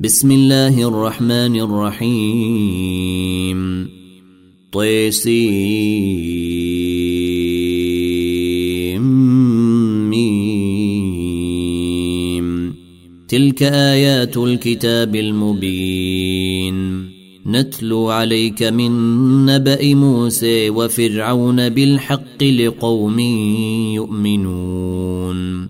بسم الله الرحمن الرحيم طيسيم تلك آيات الكتاب المبين نتلو عليك من نبأ موسى وفرعون بالحق لقوم يؤمنون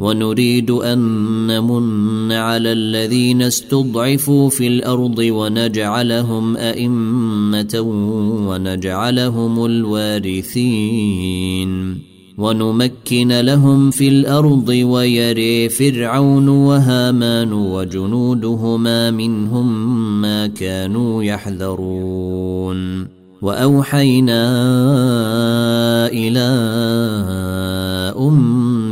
ونريد أن نمن على الذين استضعفوا في الأرض ونجعلهم أئمة ونجعلهم الوارثين. ونمكن لهم في الأرض ويري فرعون وهامان وجنودهما منهم ما كانوا يحذرون. وأوحينا إلى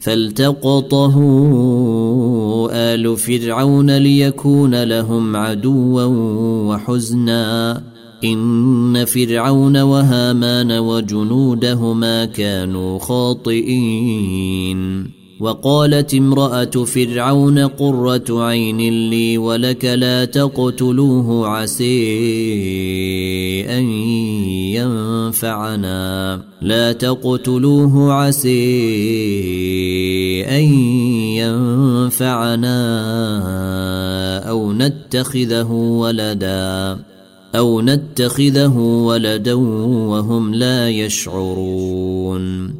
فالتقطه آل فرعون ليكون لهم عدوا وحزنا إن فرعون وهامان وجنودهما كانوا خاطئين وقالت امرأة فرعون قرة عين لي ولك لا تقتلوه عسي أن ينفعنا. لا تقتلوه عسي أن ينفعنا أو نتخذه ولدا أو نتخذه ولدا وهم لا يشعرون.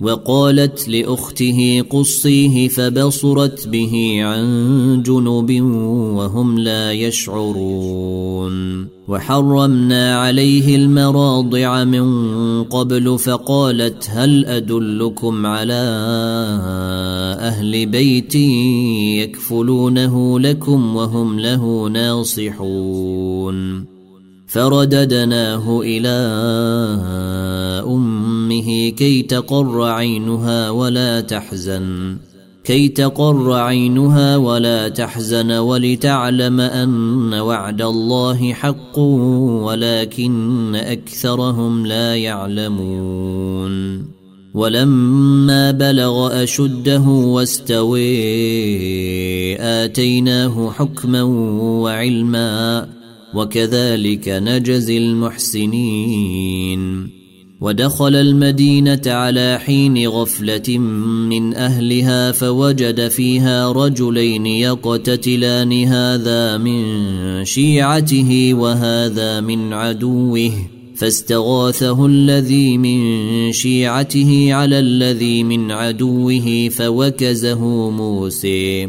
وقالت لأخته قصيه فبصرت به عن جنب وهم لا يشعرون. وحرمنا عليه المراضع من قبل فقالت هل أدلكم على أهل بيت يكفلونه لكم وهم له ناصحون. فرددناه إلى أمه كي تقر عينها ولا تحزن. كي تقر عينها ولا تحزن ولتعلم أن وعد الله حق ولكن أكثرهم لا يعلمون. ولما بلغ أشده واستوي آتيناه حكما وعلما. وكذلك نجزي المحسنين. ودخل المدينة على حين غفلة من أهلها فوجد فيها رجلين يقتتلان هذا من شيعته وهذا من عدوه. فاستغاثه الذي من شيعته على الذي من عدوه فوكزه موسى.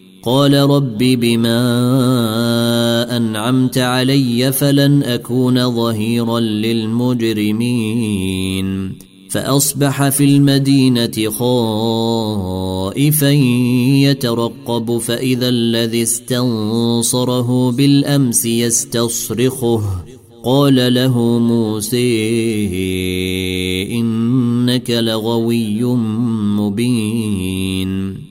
قال رب بما أنعمت علي فلن أكون ظهيرا للمجرمين. فأصبح في المدينة خائفا يترقب فإذا الذي استنصره بالأمس يستصرخه. قال له موسى إنك لغوي مبين.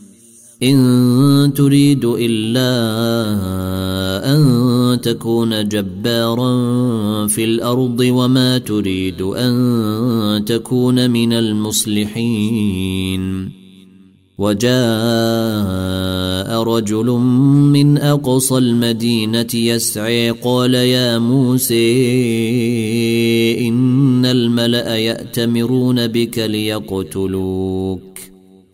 إن تريد إلا أن تكون جبارا في الأرض وما تريد أن تكون من المصلحين. وجاء رجل من أقصى المدينة يسعي قال يا موسى إن الملأ يأتمرون بك ليقتلوك.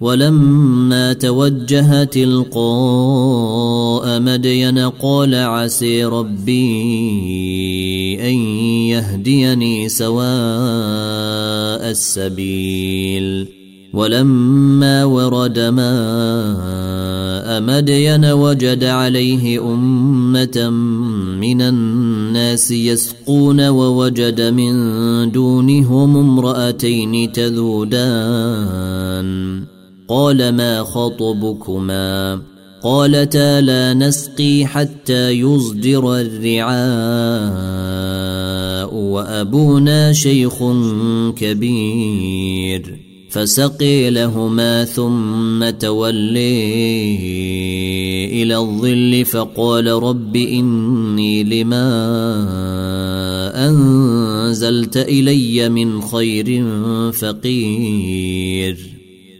ولما توجه تلقاء مدين قال عسي ربي أن يهديني سواء السبيل. ولما ورد ماء مدين وجد عليه أمة من الناس يسقون ووجد من دونهم امرأتين تذودان. قال ما خطبكما قالتا لا نسقي حتى يصدر الرعاء وأبونا شيخ كبير فسقي لهما ثم تولي إلى الظل فقال رب إني لما أنزلت إلي من خير فقير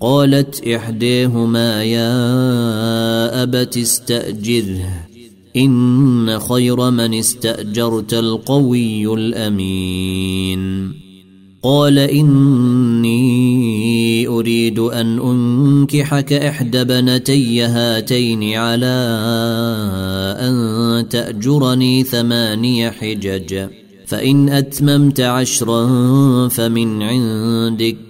قالت احديهما يا أبت استأجره إن خير من استأجرت القوي الأمين. قال إني أريد أن أنكحك إحدى بنتي هاتين على أن تأجرني ثماني حجج فإن أتممت عشرا فمن عندك.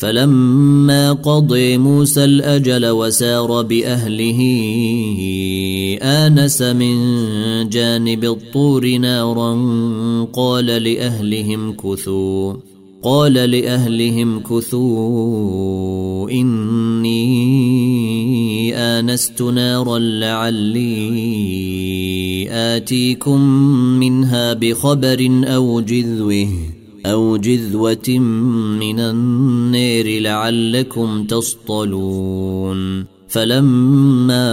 فلما قضي موسى الأجل وسار بأهله آنس من جانب الطور نارا قال لأهلهم كثوا قال لأهلهم كثوا إني آنست نارا لعلي آتيكم منها بخبر أو جذوه. أو جذوة من النير لعلكم تصطلون. فلما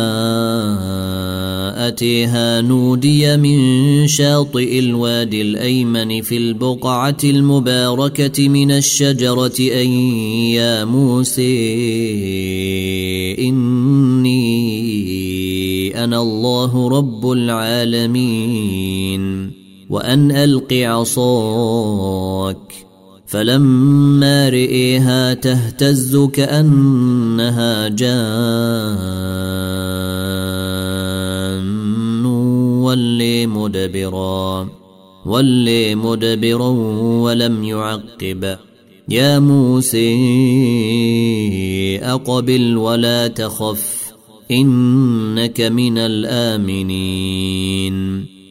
أتيها نودي من شاطئ الوادي الأيمن في البقعة المباركة من الشجرة أن يا موسى إني أنا الله رب العالمين. وأن ألق عصاك فلما رئيها تهتز كأنها جان ولي مدبرا ولي مدبرا ولم يعقب. يا موسى أقبل ولا تخف إنك من الآمنين.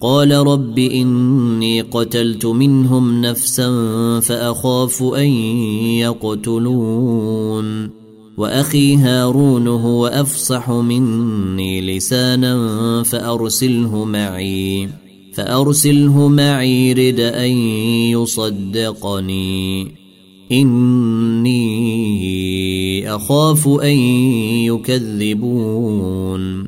قال رب إني قتلت منهم نفسا فأخاف أن يقتلون. وأخي هارون هو أفصح مني لسانا فأرسله معي فأرسله معي رد أن يصدقني. إني أخاف أن يكذبون.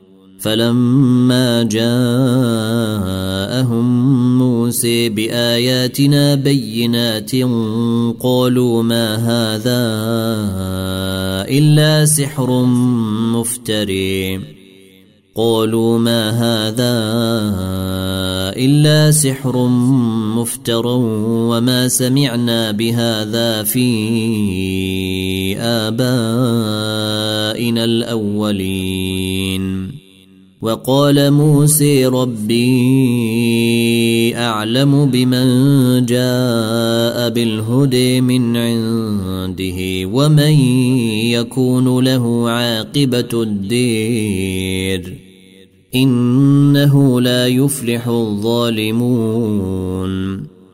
فلما جاءهم موسى بآياتنا بينات قالوا ما هذا إلا سحر مفتري. قالوا ما هذا إلا سحر مفتر وما سمعنا بهذا في آبائنا الأولين. وقال موسى ربي أعلم بمن جاء بالهدى من عنده ومن يكون له عاقبة الدير إنه لا يفلح الظالمون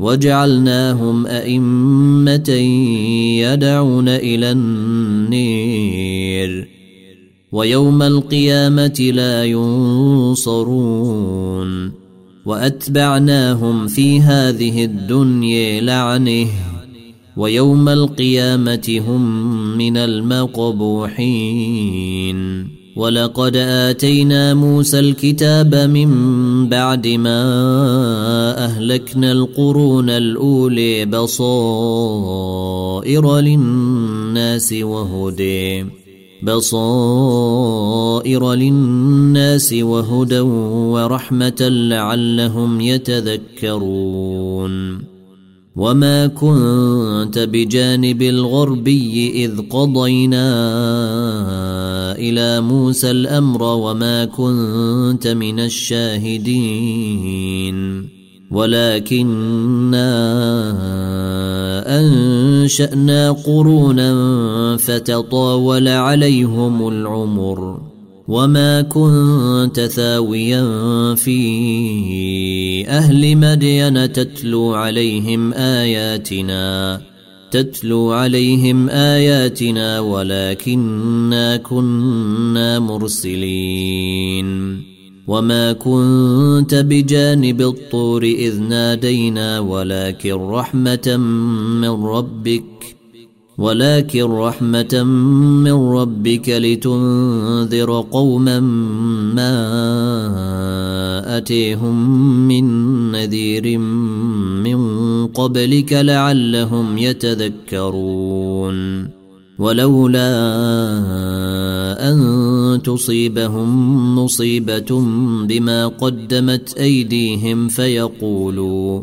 وجعلناهم أئمة يدعون إلى النير. ويوم القيامة لا ينصرون. وأتبعناهم في هذه الدنيا لعنه. ويوم القيامة هم من المقبوحين. ولقد آتينا موسى الكتاب من بعد ما أهلكنا القرون الأولي بصائر للناس وهدي بصائر للناس وهدى ورحمة لعلهم يتذكرون. وما كنت بجانب الغربي إذ قضينا إلى موسى الأمر وما كنت من الشاهدين. ولكنا أنشأنا قرونا فتطاول عليهم العمر وما كنت ثاويا في أهل مدين تتلو عليهم آياتنا. تتلو عليهم آياتنا ولكنا كنا مرسلين. وما كنت بجانب الطور إذ نادينا ولكن رحمة من ربك ولكن رحمة من ربك لتنذر قوما ما أتيهم من نذير من قبلك لعلهم يتذكرون. ولولا أن تصيبهم مصيبة بما قدمت أيديهم فيقولوا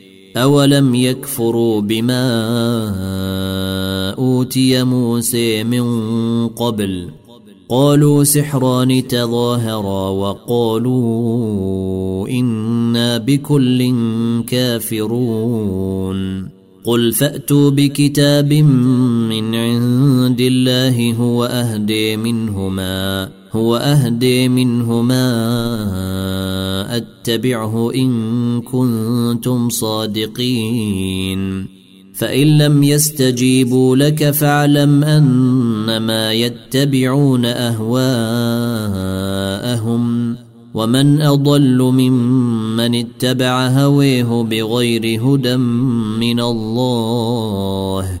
اولم يكفروا بما اوتي موسى من قبل قالوا سحران تظاهرا وقالوا أنا بكل كافرون قل فاتوا بكتاب من عند الله هو اهدي منهما هو أهدي منهما أتبعه إن كنتم صادقين. فإن لم يستجيبوا لك فاعلم أنما يتبعون أهواءهم. ومن أضل ممن اتبع هويه بغير هدى من الله.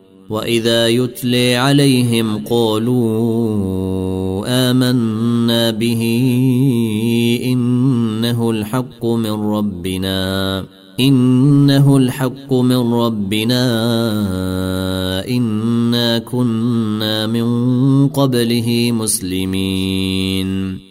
واذا يتلي عليهم قالوا امنا به انه الحق من ربنا انه الحق من ربنا انا كنا من قبله مسلمين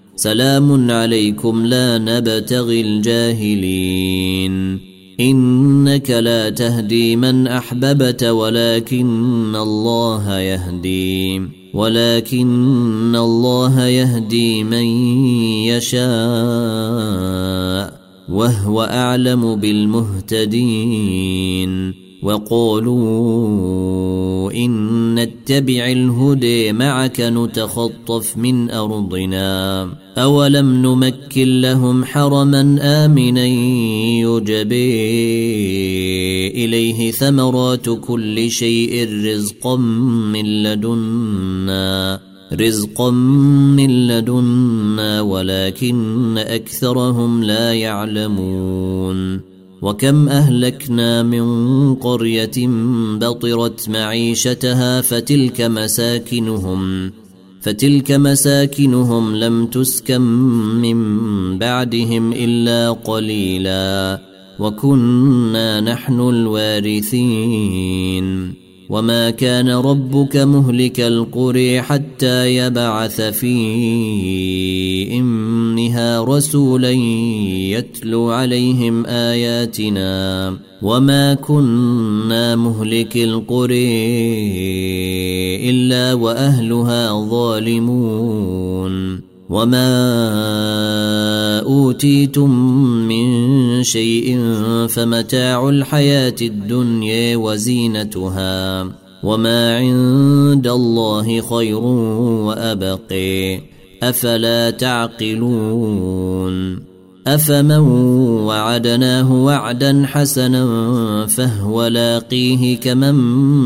سلام عليكم لا نبتغي الجاهلين. إنك لا تهدي من أحببت ولكن الله يهدي. ولكن الله يهدي من يشاء وهو أعلم بالمهتدين. وقالوا إن نتبع الهدي معك نتخطف من أرضنا. أولم نمكن لهم حرما آمنا يجبي إليه ثمرات كل شيء رزقا من لدنا رزقا من لدنا ولكن أكثرهم لا يعلمون. وكم أهلكنا من قرية بطرت معيشتها فتلك مساكنهم فتلك مساكنهم لم تسكن من بعدهم إلا قليلا وكنا نحن الوارثين. وما كان ربك مهلك القري حتى يبعث في امها رسولا يتلو عليهم آياتنا وما كنا مهلك القري إلا وأهلها ظالمون وما أوتيتم من شيء فمتاع الحياة الدنيا وزينتها وما عند الله خير وابقي أفلا تعقلون؟ أفمن وعدناه وعدا حسنا فهو لاقيه كمن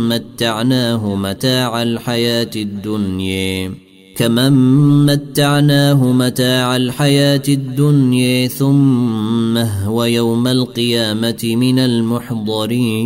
متعناه متاع الحياة الدنيا. كمن متعناه متاع الحياة الدنيا ثم هو يوم القيامة من المحضرين.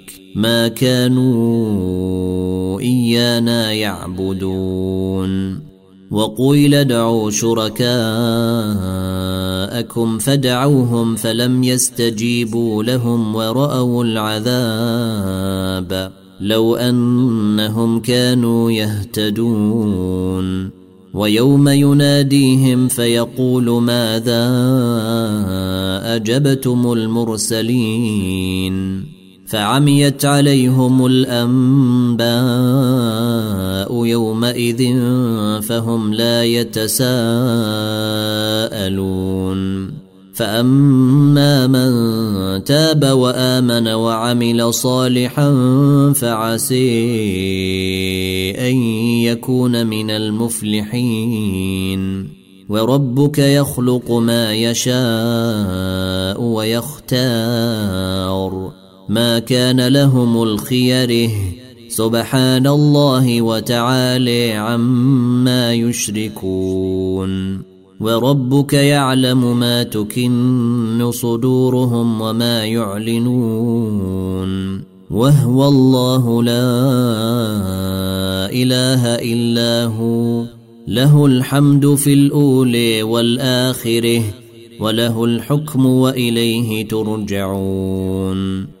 ما كانوا إيانا يعبدون. وقيل ادعوا شركاءكم فدعوهم فلم يستجيبوا لهم ورأوا العذاب. لو أنهم كانوا يهتدون. ويوم يناديهم فيقول ماذا أجبتم المرسلين؟ فعميت عليهم الأنباء يومئذ فهم لا يتساءلون. فأما من تاب وآمن وعمل صالحا فعسي أن يكون من المفلحين. وربك يخلق ما يشاء ويختار. ما كان لهم الخيره سبحان الله وتعالى عما يشركون. وربك يعلم ما تكن صدورهم وما يعلنون. وهو الله لا إله إلا هو. له الحمد في الأولى والآخرة وله الحكم وإليه ترجعون.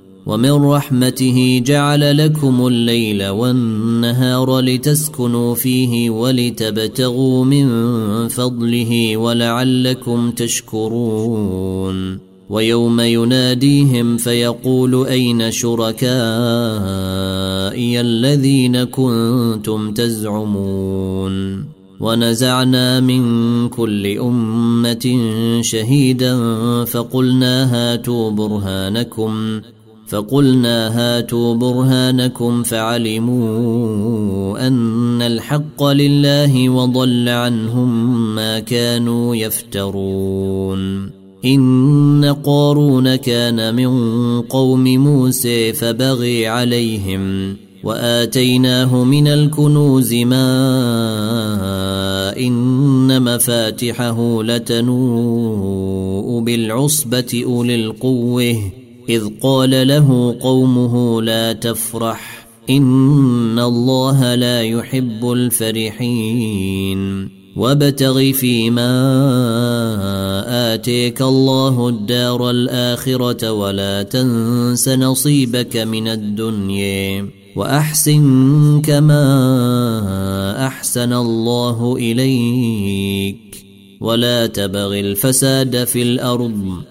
ومن رحمته جعل لكم الليل والنهار لتسكنوا فيه ولتبتغوا من فضله ولعلكم تشكرون. ويوم يناديهم فيقول أين شركائي الذين كنتم تزعمون؟ ونزعنا من كل أمة شهيدا فقلنا هاتوا برهانكم فقلنا هاتوا برهانكم فعلموا أن الحق لله وضل عنهم ما كانوا يفترون. إن قارون كان من قوم موسى فبغي عليهم وآتيناه من الكنوز ما إن مفاتحه لتنوء بالعصبة أولي القوة. إذ قال له قومه لا تفرح إن الله لا يحب الفرحين. وابتغ فيما آتيك الله الدار الآخرة ولا تنس نصيبك من الدنيا وأحسن كما أحسن الله إليك. ولا تبغ الفساد في الأرض.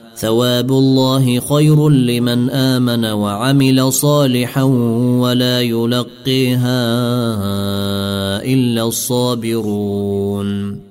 ثواب الله خير لمن آمن وعمل صالحا ولا يلقيها إلا الصابرون.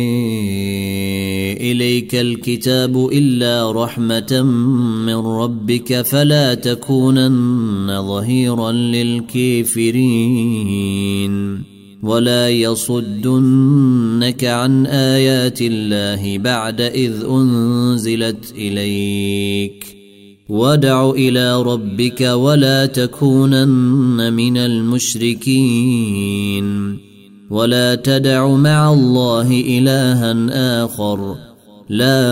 إليك الكتاب إلا رحمة من ربك فلا تكونن ظهيرا للكافرين ولا يصدنك عن آيات الله بعد إذ أنزلت إليك ودع إلى ربك ولا تكونن من المشركين ولا تدع مع الله الها آخر لا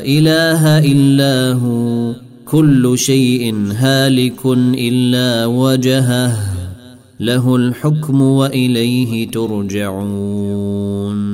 إله إلا هو كل شيء هالك إلا وجهه له الحكم وإليه ترجعون.